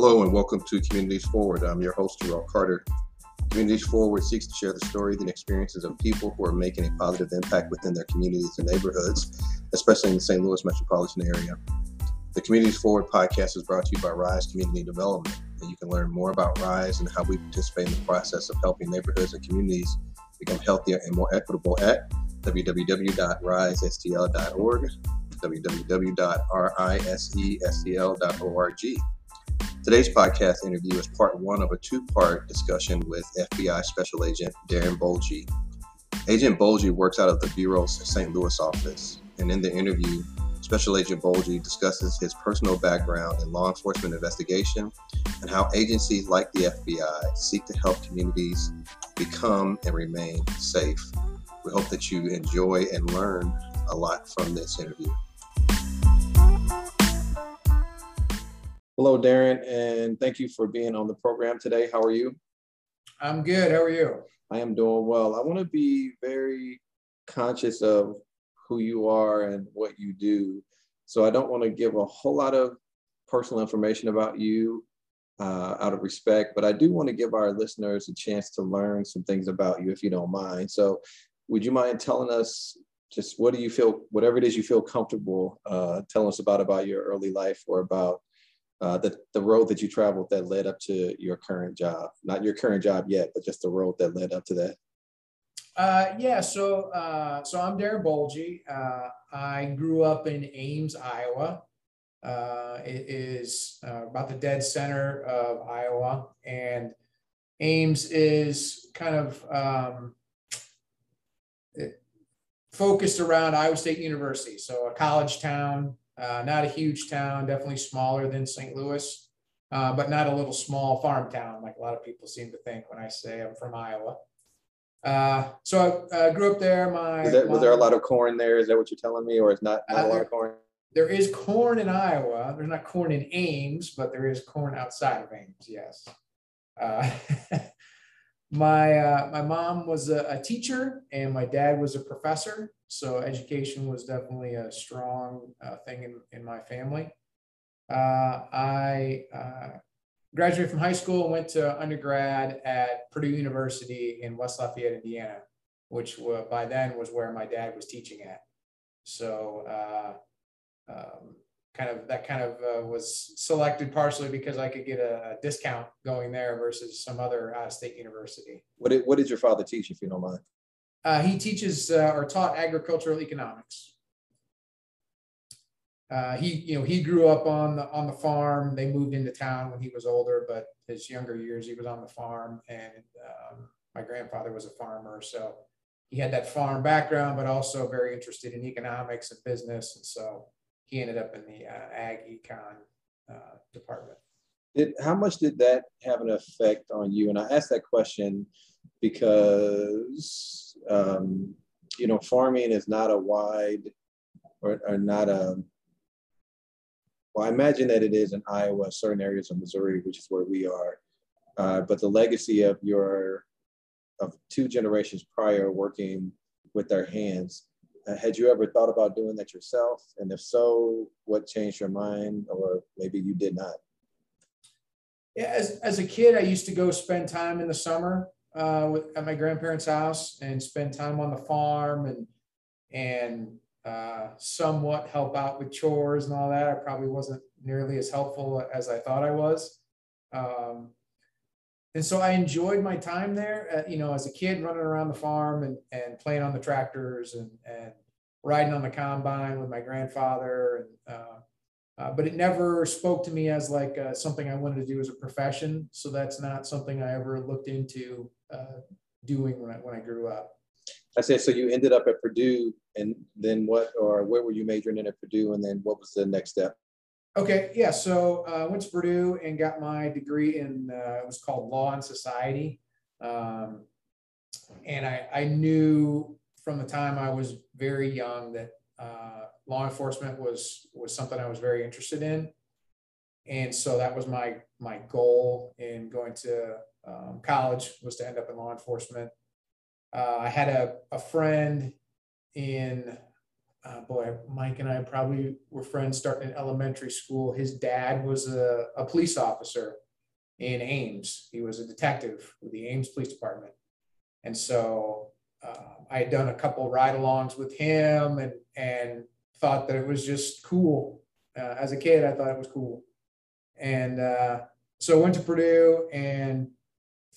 Hello and welcome to Communities Forward. I'm your host, Terrell Carter. Communities Forward seeks to share the stories and experiences of people who are making a positive impact within their communities and neighborhoods, especially in the St. Louis metropolitan area. The Communities Forward podcast is brought to you by Rise Community Development, and you can learn more about Rise and how we participate in the process of helping neighborhoods and communities become healthier and more equitable at www.risestl.org, www.risestl.org. Today's podcast interview is part one of a two part discussion with FBI Special Agent Darren Bolge. Agent Bolge works out of the Bureau's St. Louis office, and in the interview, Special Agent Bolge discusses his personal background in law enforcement investigation and how agencies like the FBI seek to help communities become and remain safe. We hope that you enjoy and learn a lot from this interview. Hello, Darren, and thank you for being on the program today. How are you? I'm good. How are you? I am doing well. I want to be very conscious of who you are and what you do. So I don't want to give a whole lot of personal information about you uh, out of respect, but I do want to give our listeners a chance to learn some things about you if you don't mind. So would you mind telling us just what do you feel, whatever it is you feel comfortable uh, telling us about about your early life or about uh, the, the road that you traveled that led up to your current job? Not your current job yet, but just the road that led up to that. Uh, yeah, so uh, so I'm Darren Bolge. Uh, I grew up in Ames, Iowa. Uh, it is uh, about the dead center of Iowa, and Ames is kind of um, focused around Iowa State University, so a college town. Uh, not a huge town, definitely smaller than St. Louis, uh, but not a little small farm town like a lot of people seem to think when I say I'm from Iowa. Uh, so I uh, grew up there. My that, was there a lot of corn there? Is that what you're telling me, or is not, not a lot of corn? There is corn in Iowa. There's not corn in Ames, but there is corn outside of Ames. Yes. My uh, my mom was a, a, teacher and my dad was a professor. So education was definitely a strong uh, thing in, in my family. Uh, i uh, graduated from high school went to undergrad at purdue university in west lafayette indiana which by then was where my dad was teaching at. So uh, um, kind of that kind of uh, was selected partially because I could get a, a discount going there versus some other out of state university. What did, what did your father teach, if you don't mind? Uh, he teaches uh, or taught agricultural economics. Uh, he, you know, he grew up on the on the farm. They moved into town when he was older, but his younger years he was on the farm. And um, my grandfather was a farmer, so he had that farm background, but also very interested in economics and business. And so he ended up in the uh, ag econ uh, department. Did, how much did that have an effect on you? And I asked that question because um, you know farming is not a wide or, or not a well, I imagine that it is in Iowa, certain areas of Missouri, which is where we are. Uh, but the legacy of your of two generations prior working with their hands had you ever thought about doing that yourself? And if so, what changed your mind, or maybe you did not? Yeah, as, as a kid, I used to go spend time in the summer uh, with, at my grandparents' house and spend time on the farm and and uh, somewhat help out with chores and all that. I probably wasn't nearly as helpful as I thought I was. Um, and so I enjoyed my time there, uh, you know, as a kid running around the farm and, and playing on the tractors and, and riding on the combine with my grandfather. And, uh, uh, but it never spoke to me as like uh, something I wanted to do as a profession. So that's not something I ever looked into uh, doing when I, when I grew up. I said, so you ended up at Purdue and then what, or where were you majoring in at Purdue? And then what was the next step? Okay, yeah. So I uh, went to Purdue and got my degree in uh, it was called Law and Society, um, and I, I knew from the time I was very young that uh, law enforcement was was something I was very interested in, and so that was my my goal in going to um, college was to end up in law enforcement. Uh, I had a, a friend in uh, boy, Mike and I probably were friends starting in elementary school. His dad was a, a police officer in Ames. He was a detective with the Ames Police Department. And so uh, I had done a couple ride alongs with him and, and thought that it was just cool. Uh, as a kid, I thought it was cool. And uh, so I went to Purdue and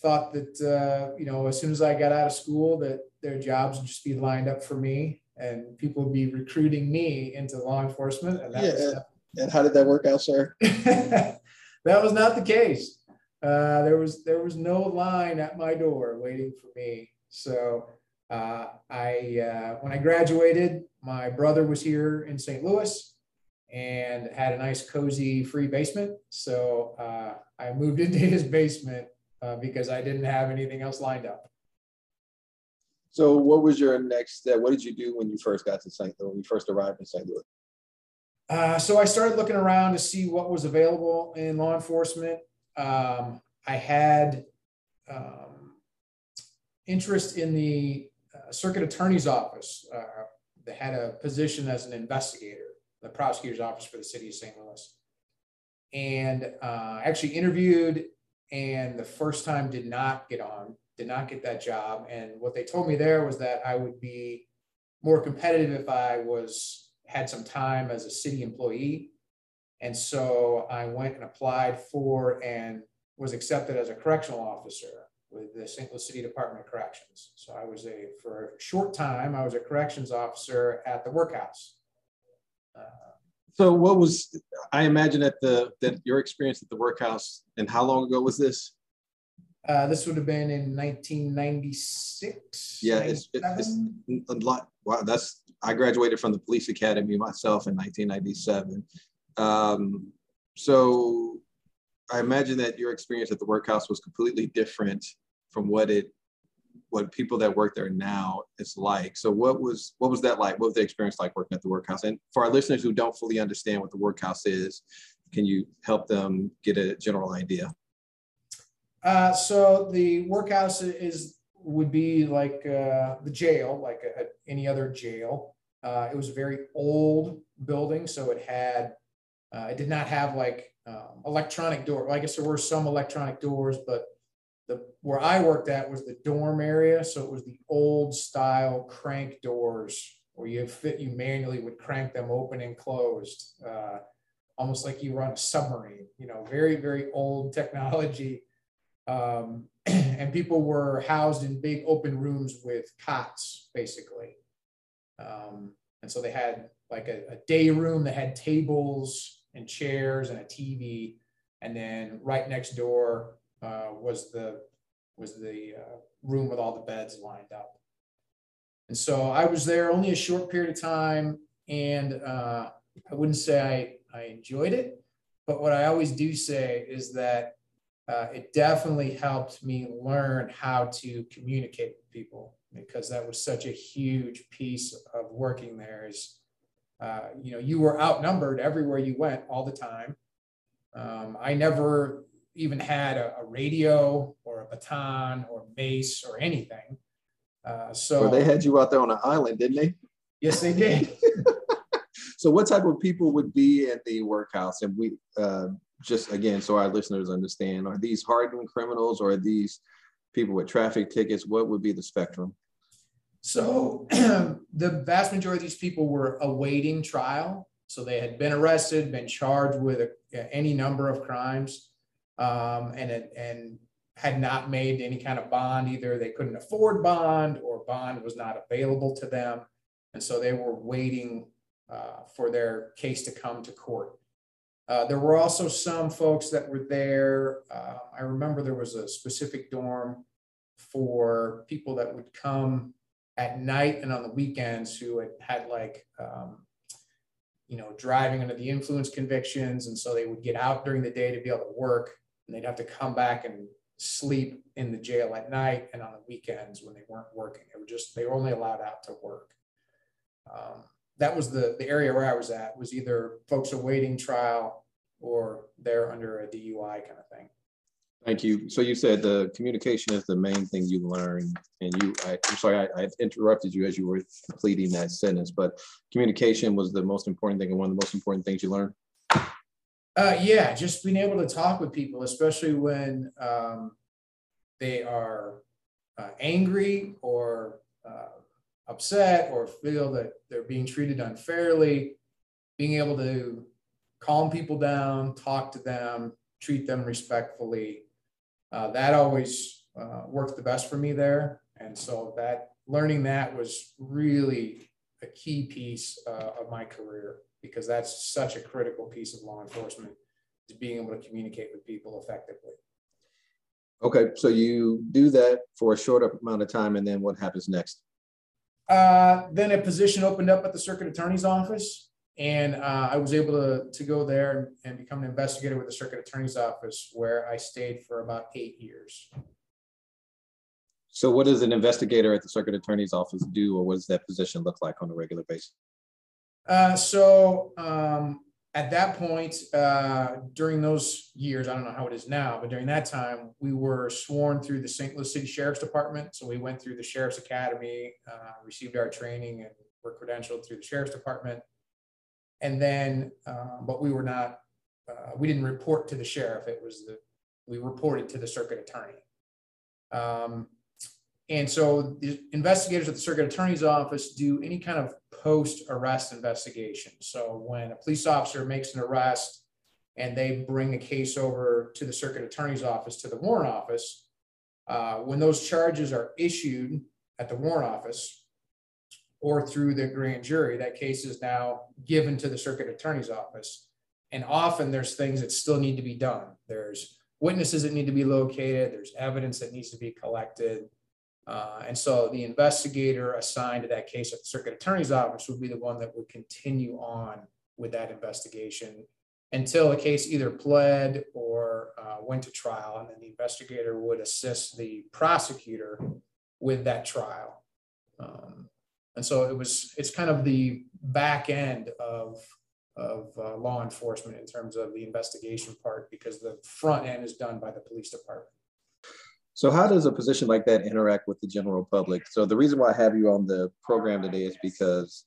thought that, uh, you know, as soon as I got out of school, that their jobs would just be lined up for me and people be recruiting me into law enforcement. And, yeah, was, and how did that work out, sir? that was not the case. Uh, there was there was no line at my door waiting for me. So uh, I uh, when I graduated, my brother was here in St. Louis and had a nice cozy free basement. So uh, I moved into his basement uh, because I didn't have anything else lined up. So, what was your next step? What did you do when you first got to St. Louis? When you first arrived in St. Louis? Uh, so I started looking around to see what was available in law enforcement. Um, I had um, interest in the uh, circuit attorney's office. Uh, they had a position as an investigator, the prosecutor's office for the city of St. Louis, and uh, actually interviewed. And the first time did not get on did not get that job. And what they told me there was that I would be more competitive if I was had some time as a city employee. And so I went and applied for and was accepted as a correctional officer with the St. Louis City Department of Corrections. So I was a, for a short time, I was a corrections officer at the workhouse. Uh, so what was, I imagine that the, that your experience at the workhouse and how long ago was this? Uh, this would have been in 1996. Yeah, it's, it's, a lot. Wow, that's I graduated from the police academy myself in 1997. Um, so I imagine that your experience at the workhouse was completely different from what it what people that work there now is like. So what was what was that like? What was the experience like working at the workhouse? And for our listeners who don't fully understand what the workhouse is, can you help them get a general idea? Uh, so the workhouse is would be like uh, the jail, like a, a, any other jail. Uh, it was a very old building, so it had uh, it did not have like um, electronic door. Well, I guess there were some electronic doors, but the where I worked at was the dorm area, so it was the old style crank doors where you fit you manually would crank them open and closed, uh, almost like you were on a submarine. You know, very very old technology um, and people were housed in big open rooms with cots, basically. Um, and so they had like a, a, day room that had tables and chairs and a TV. And then right next door uh, was the was the uh, room with all the beds lined up. And so I was there only a short period of time, and uh, I wouldn't say I, I enjoyed it, but what I always do say is that uh, it definitely helped me learn how to communicate with people because that was such a huge piece of working there is uh, you know you were outnumbered everywhere you went all the time. Um, i never even had a, a, radio or a baton or mace or anything. Uh, so well, they had you out there on an island didn't they? Yes they did. So what type of people would be in the workhouse? And we uh, just again, so our listeners understand, are these hardened criminals or are these people with traffic tickets? What would be the spectrum? So the vast majority of these people were awaiting trial. So they had been arrested, been charged with a, any number of crimes, um, and it, and had not made any kind of bond. Either they couldn't afford bond, or bond was not available to them, and so they were waiting uh, for their case to come to court. Uh, there were also some folks that were there. Uh, I remember there was a specific dorm for people that would come at night and on the weekends who had had like, um, you know, driving under the influence convictions. And so they would get out during the day to be able to work and they'd have to come back and sleep in the jail at night and on the weekends when they weren't working. They were just, they were only allowed out to work. Um, that was the, the area where I was at was either folks awaiting trial or they're under a DUI kind of thing. Thank you. So you said the communication is the main thing you learn, and you. I, am sorry, I, I, interrupted you as you were completing that sentence, but communication was the most important thing, and one of the most important things you learned. Uh, yeah, just being able to talk with people, especially when um, they are uh, angry or uh, upset or feel that they're being treated unfairly, being able to calm people down, talk to them, treat them respectfully. Uh, that always uh, worked the best for me there. And so that learning that was really a key piece uh, of my career because that's such a critical piece of law enforcement is being able to communicate with people effectively. Okay, so you do that for a short amount of time, and then what happens next? Uh, then a position opened up at the circuit attorney's office, and uh, I was able to, to go there and become an investigator with the circuit attorney's office, where I stayed for about eight years. So, what does an investigator at the circuit attorney's office do, or what does that position look like on a regular basis? Uh, so, um, at that point, uh, during those years, I don't know how it is now, but during that time, we were sworn through the St. Louis City Sheriff's Department. So we went through the Sheriff's Academy, uh, received our training, and were credentialed through the Sheriff's Department. And then, uh, but we were not, uh, we didn't report to the sheriff. It was the, we reported to the circuit attorney. Um, and so the investigators at the circuit attorney's office do any kind of post arrest investigation. So when a police officer makes an arrest and they bring a case over to the circuit attorney's office to the warrant office, uh, when those charges are issued at the warrant office or through the grand jury, that case is now given to the circuit attorney's office. And often there's things that still need to be done. There's witnesses that need to be located, there's evidence that needs to be collected uh, and so the investigator assigned to that case at the circuit attorney's office would be the one that would continue on with that investigation until the case either pled or uh, went to trial. And then the investigator would assist the prosecutor with that trial. Um, and so it was, it's kind of the back end of, of uh, law enforcement in terms of the investigation part because the front end is done by the police department. So how does a position like that interact with the general public? So the reason why I have you on the program today is because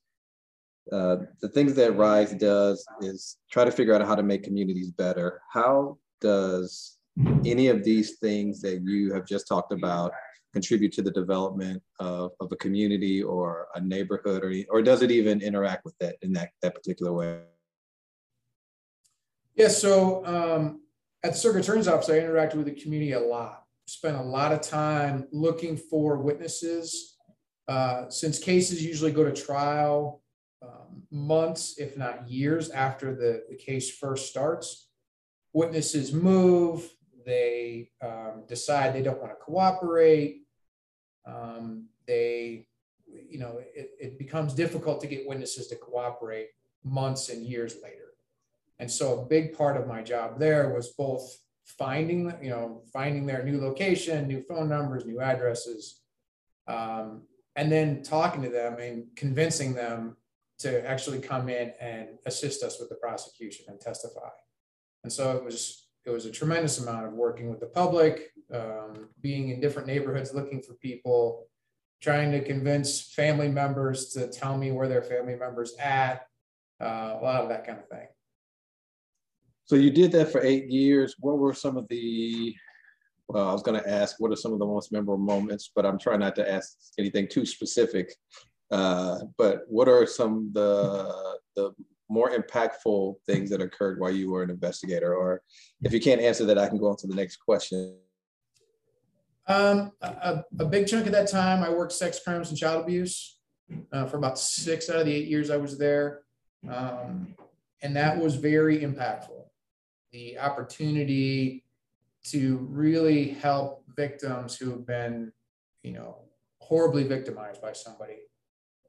uh, the things that Rise does is try to figure out how to make communities better. How does any of these things that you have just talked about contribute to the development of, of a community or a neighborhood or, or does it even interact with that in that, that particular way? Yeah, so um, at the circuit attorney's office, I interacted with the community a lot spent a lot of time looking for witnesses. Uh, since cases usually go to trial um, months, if not years, after the, the case first starts, witnesses move, they um, decide they don't want to cooperate. Um, they, you know, it, it becomes difficult to get witnesses to cooperate months and years later. And so a big part of my job there was both finding, you know, finding their new location, new phone numbers, new addresses, um, and then talking to them and convincing them to actually come in and assist us with the prosecution and testify. And so it was it was a tremendous amount of working with the public, um, being in different neighborhoods, looking for people, trying to convince family members to tell me where their family members at, uh, a lot of that kind of thing. So you did that for eight years. What were some of the, well, I was going to ask, what are some of the most memorable moments, but I'm trying not to ask anything too specific. Uh, but what are some the, the more impactful things that occurred while you were an investigator? Or if you can't answer that, I can go on to the next question. Um, a, a big chunk of that time, I worked sex crimes and child abuse uh, for about six out of the eight years I was there. Um, and that was very impactful the opportunity to really help victims who have been, you know, horribly victimized by somebody.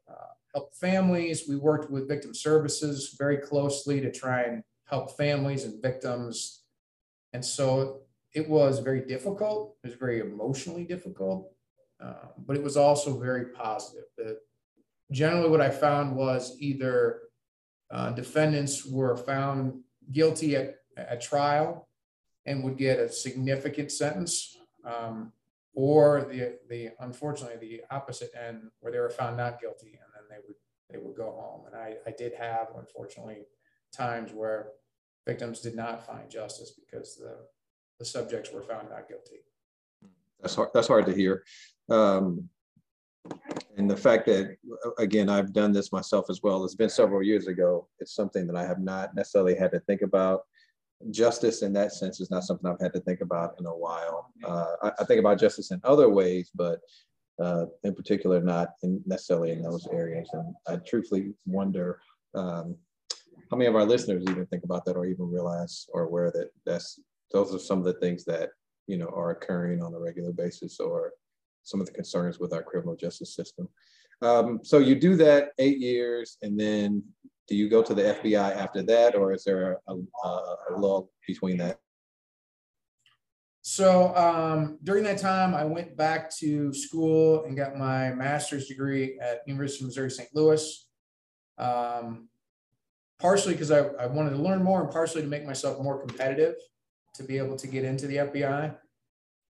Uh, help families. We worked with victim services very closely to try and help families and victims. And so it was very difficult. It was very emotionally difficult, uh, but it was also very positive. The, generally, what I found was either uh, defendants were found guilty at a trial and would get a significant sentence, um, or the the unfortunately the opposite end where they were found not guilty and then they would they would go home. And I, I did have unfortunately times where victims did not find justice because the the subjects were found not guilty. That's hard. That's hard to hear. Um, and the fact that again i've done this myself as well it's been several years ago it's something that i have not necessarily had to think about justice in that sense is not something i've had to think about in a while. Uh, I, I, think about justice in other ways but uh, in particular not in necessarily in those areas. And i truthfully wonder um, how many of our listeners even think about that or even realize or aware that that's those are some of the things that you know are occurring on a regular basis or some of the concerns with our criminal justice system. Um, so you do that eight years, and then do you go to the FBI after that, or is there a, a, a lull between that? So um, during that time, I went back to school and got my master's degree at University of Missouri St. Louis. Um, partially because I, I wanted to learn more, and partially to make myself more competitive to be able to get into the FBI.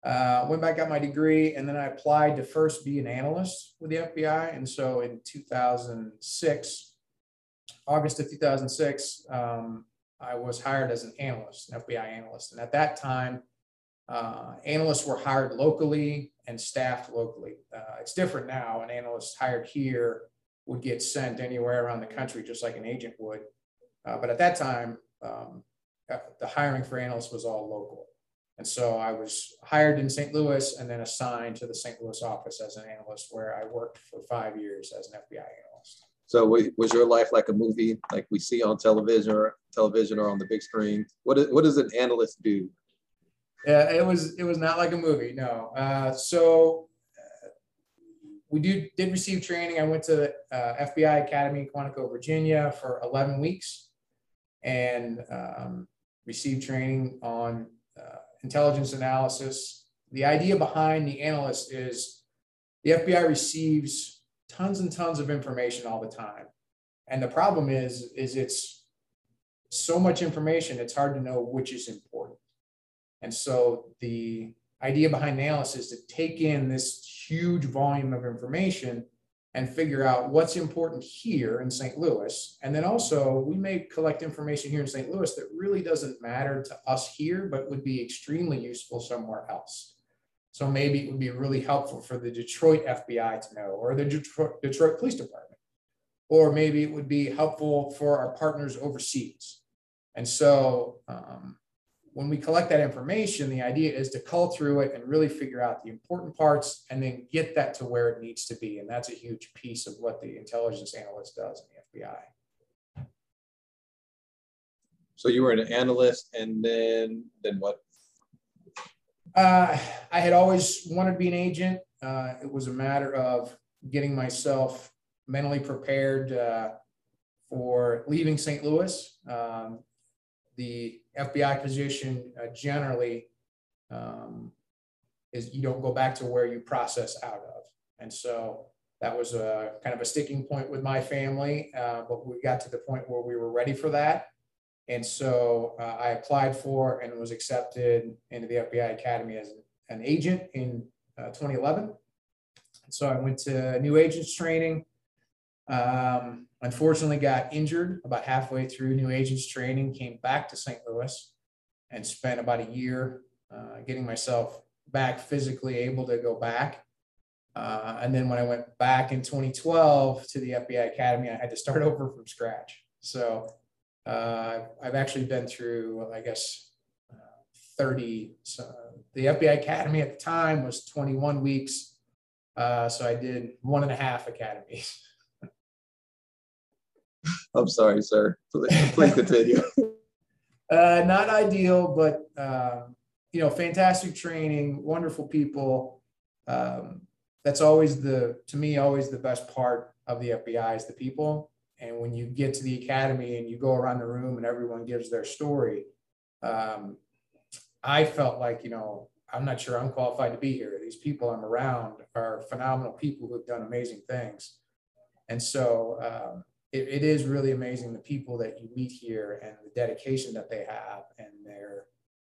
Uh, went back, got my degree, and then I applied to first be an analyst with the FBI. And so in 2006, August of 2006, um, I was hired as an analyst, an FBI analyst. And at that time, uh, analysts were hired locally and staffed locally. Uh, it's different now. An analyst hired here would get sent anywhere around the country, just like an agent would. Uh, but at that time, um, uh, the hiring for analysts was all local. And so I was hired in St. Louis and then assigned to the St. Louis office as an analyst, where I worked for five years as an FBI analyst. So was your life like a movie, like we see on television or television or on the big screen? What, is, what does an analyst do? Yeah, it was it was not like a movie. No. Uh, so uh, we do did receive training. I went to uh, FBI Academy in Quantico, Virginia, for 11 weeks, and um, received training on uh, intelligence analysis. The idea behind the analyst is the FBI receives tons and tons of information all the time. And the problem is, is it's so much information, it's hard to know which is important. And so the idea behind analysis is to take in this huge volume of information and figure out what's important here in St. Louis. And then also, we may collect information here in St. Louis that really doesn't matter to us here, but would be extremely useful somewhere else. So maybe it would be really helpful for the Detroit FBI to know, or the Detroit, Detroit Police Department. Or maybe it would be helpful for our partners overseas. And so um, when we collect that information, the idea is to cull through it and really figure out the important parts and then get that to where it needs to be. And that's a huge piece of what the intelligence analyst does in the FBI. So you were an analyst and then then what? Uh, I had always wanted to be an agent. Uh, it was a matter of getting myself mentally prepared uh, for leaving St. Louis. Um, the FBI position uh, generally um, is you don't go back to where you process out of. And so that was a kind of a sticking point with my family, uh, but we got to the point where we were ready for that. And so uh, I applied for and was accepted into the FBI Academy as an agent in uh, 2011. And so I went to new agents training. Um, unfortunately got injured about halfway through new agents training, came back to St. Louis and spent about a year uh, getting myself back physically able to go back. Uh, and then when I went back in 2012 to the FBI Academy, I had to start over from scratch. So uh, I've actually been through, I guess, uh, 30. So the FBI Academy at the time was 21 weeks. Uh, so I did one and a half academies. I'm sorry, sir. Please, please continue. uh, not ideal, but um, you know, fantastic training, wonderful people. Um, that's always the, to me, always the best part of the FBI is the people. And when you get to the academy and you go around the room and everyone gives their story, um, I felt like, you know, I'm not sure I'm qualified to be here. These people I'm around are phenomenal people who've done amazing things. And so um, it, it is really amazing the people that you meet here and the dedication that they have and their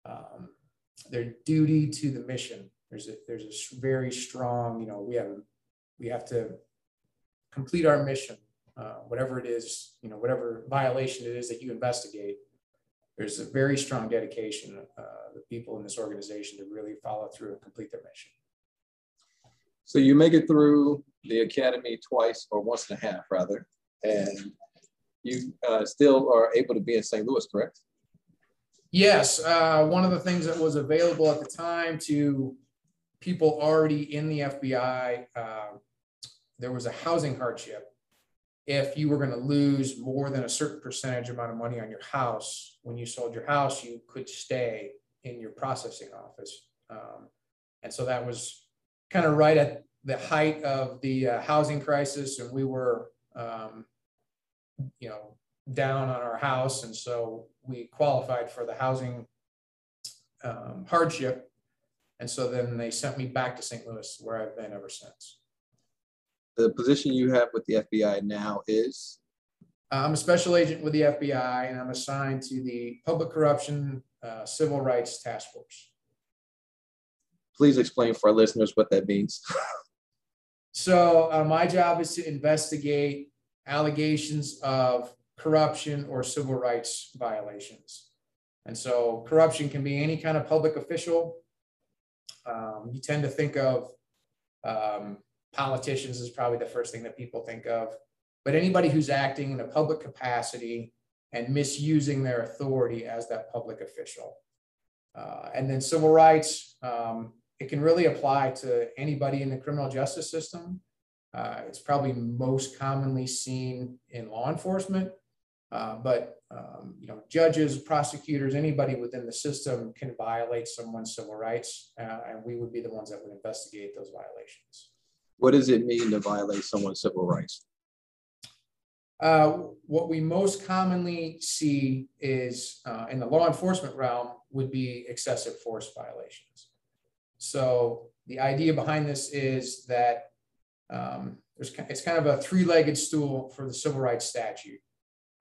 um, their duty to the mission. There's a there's a very strong, you know, we have we have to complete our mission, uh, whatever it is, you know, whatever violation it is that you investigate. There's a very strong dedication uh, the people in this organization to really follow through and complete their mission. So you make it through the academy twice or once and a half, rather, and you uh, still are able to be in St. Louis, correct? Yes, uh, one of the things that was available at the time to people already in the FBI, uh, there was a housing hardship. If you were going to lose more than a certain percentage amount of money on your house, when you sold your house, you could stay in your processing office. Um, and so that was kind of right at the height of the uh, housing crisis, and we were, um, you know, down on our house, and so we qualified for the housing um, hardship. And so then they sent me back to St. Louis, where I've been ever since. The position you have with the FBI now is? I'm a special agent with the FBI, and I'm assigned to the Public Corruption uh, Civil Rights Task Force. Please explain for our listeners what that means. so, uh, my job is to investigate allegations of corruption or civil rights violations. And so corruption can be any kind of public official. Um, you tend to think of um, politicians is probably the first thing that people think of, but anybody who's acting in a public capacity and misusing their authority as that public official. Uh, and then civil rights, um, it can really apply to anybody in the criminal justice system. Uh, it's probably most commonly seen in law enforcement, uh, but um, you know, judges, prosecutors, anybody within the system can violate someone's civil rights, uh, and we would be the ones that would investigate those violations. What does it mean to violate someone's civil rights? Uh, what we most commonly see is uh, in the law enforcement realm would be excessive force violations. So the idea behind this is that um, there's it's kind of a three-legged stool for the civil rights statute.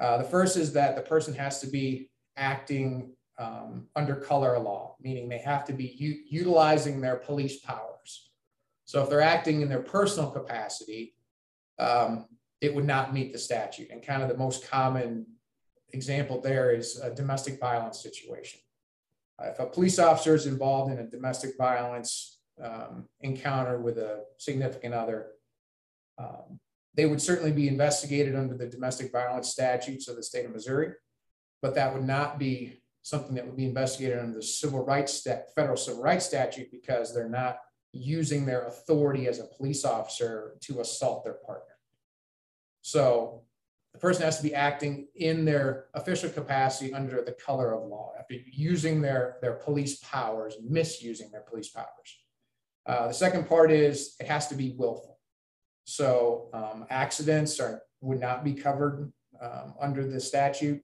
Uh, the first is that the person has to be acting um, under color of law, meaning they have to be utilizing their police powers. So if they're acting in their personal capacity, um, it would not meet the statute. And kind of the most common example there is a domestic violence situation. Uh, if a police officer is involved in a domestic violence um, encounter with a significant other, um, they would certainly be investigated under the domestic violence statutes of the state of Missouri, but that would not be something that would be investigated under the civil rights federal civil rights statute because they're not using their authority as a police officer to assault their partner. So the person has to be acting in their official capacity under the color of law, after using their, their police powers, misusing their police powers. Uh, the second part is it has to be willful. So um, accidents are would not be covered um, under the statute. It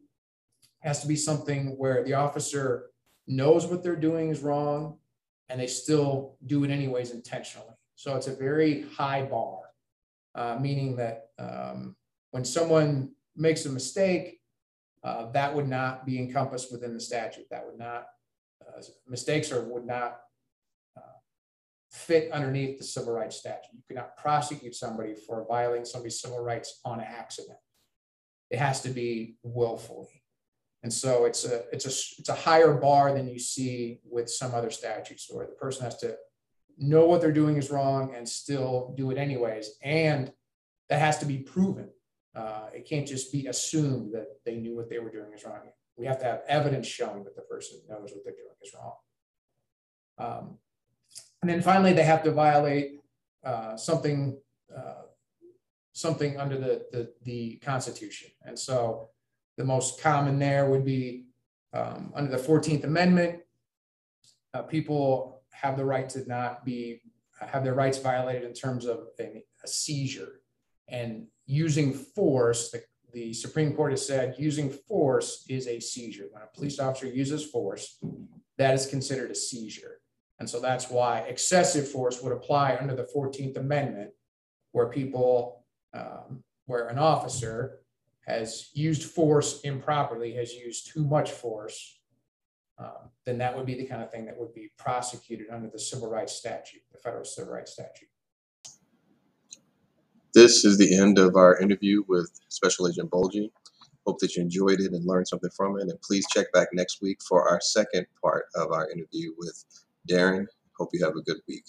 has to be something where the officer knows what they're doing is wrong and they still do it anyways intentionally. So it's a very high bar, uh, meaning that um, when someone makes a mistake, uh, that would not be encompassed within the statute. That would not, uh, mistakes or would not fit underneath the civil rights statute. You cannot prosecute somebody for violating somebody's civil rights on accident. It has to be willfully. And so it's a it's a it's a higher bar than you see with some other statutes where the person has to know what they're doing is wrong and still do it anyways. And that has to be proven. Uh, it can't just be assumed that they knew what they were doing is wrong. We have to have evidence showing that the person knows what they're doing is wrong. Um, and then finally, they have to violate uh, something uh, something under the, the, the Constitution. And so the most common there would be um, under the 14th Amendment, uh, people have the right to not be, have their rights violated in terms of a, a seizure. And using force, the, the Supreme Court has said using force is a seizure. When a police officer uses force, that is considered a seizure. And so that's why excessive force would apply under the 14th Amendment, where people, um, where an officer has used force improperly, has used too much force, um, then that would be the kind of thing that would be prosecuted under the civil rights statute, the federal civil rights statute. This is the end of our interview with Special Agent Bolge. Hope that you enjoyed it and learned something from it. And please check back next week for our second part of our interview with Darren. Hope you have a good week.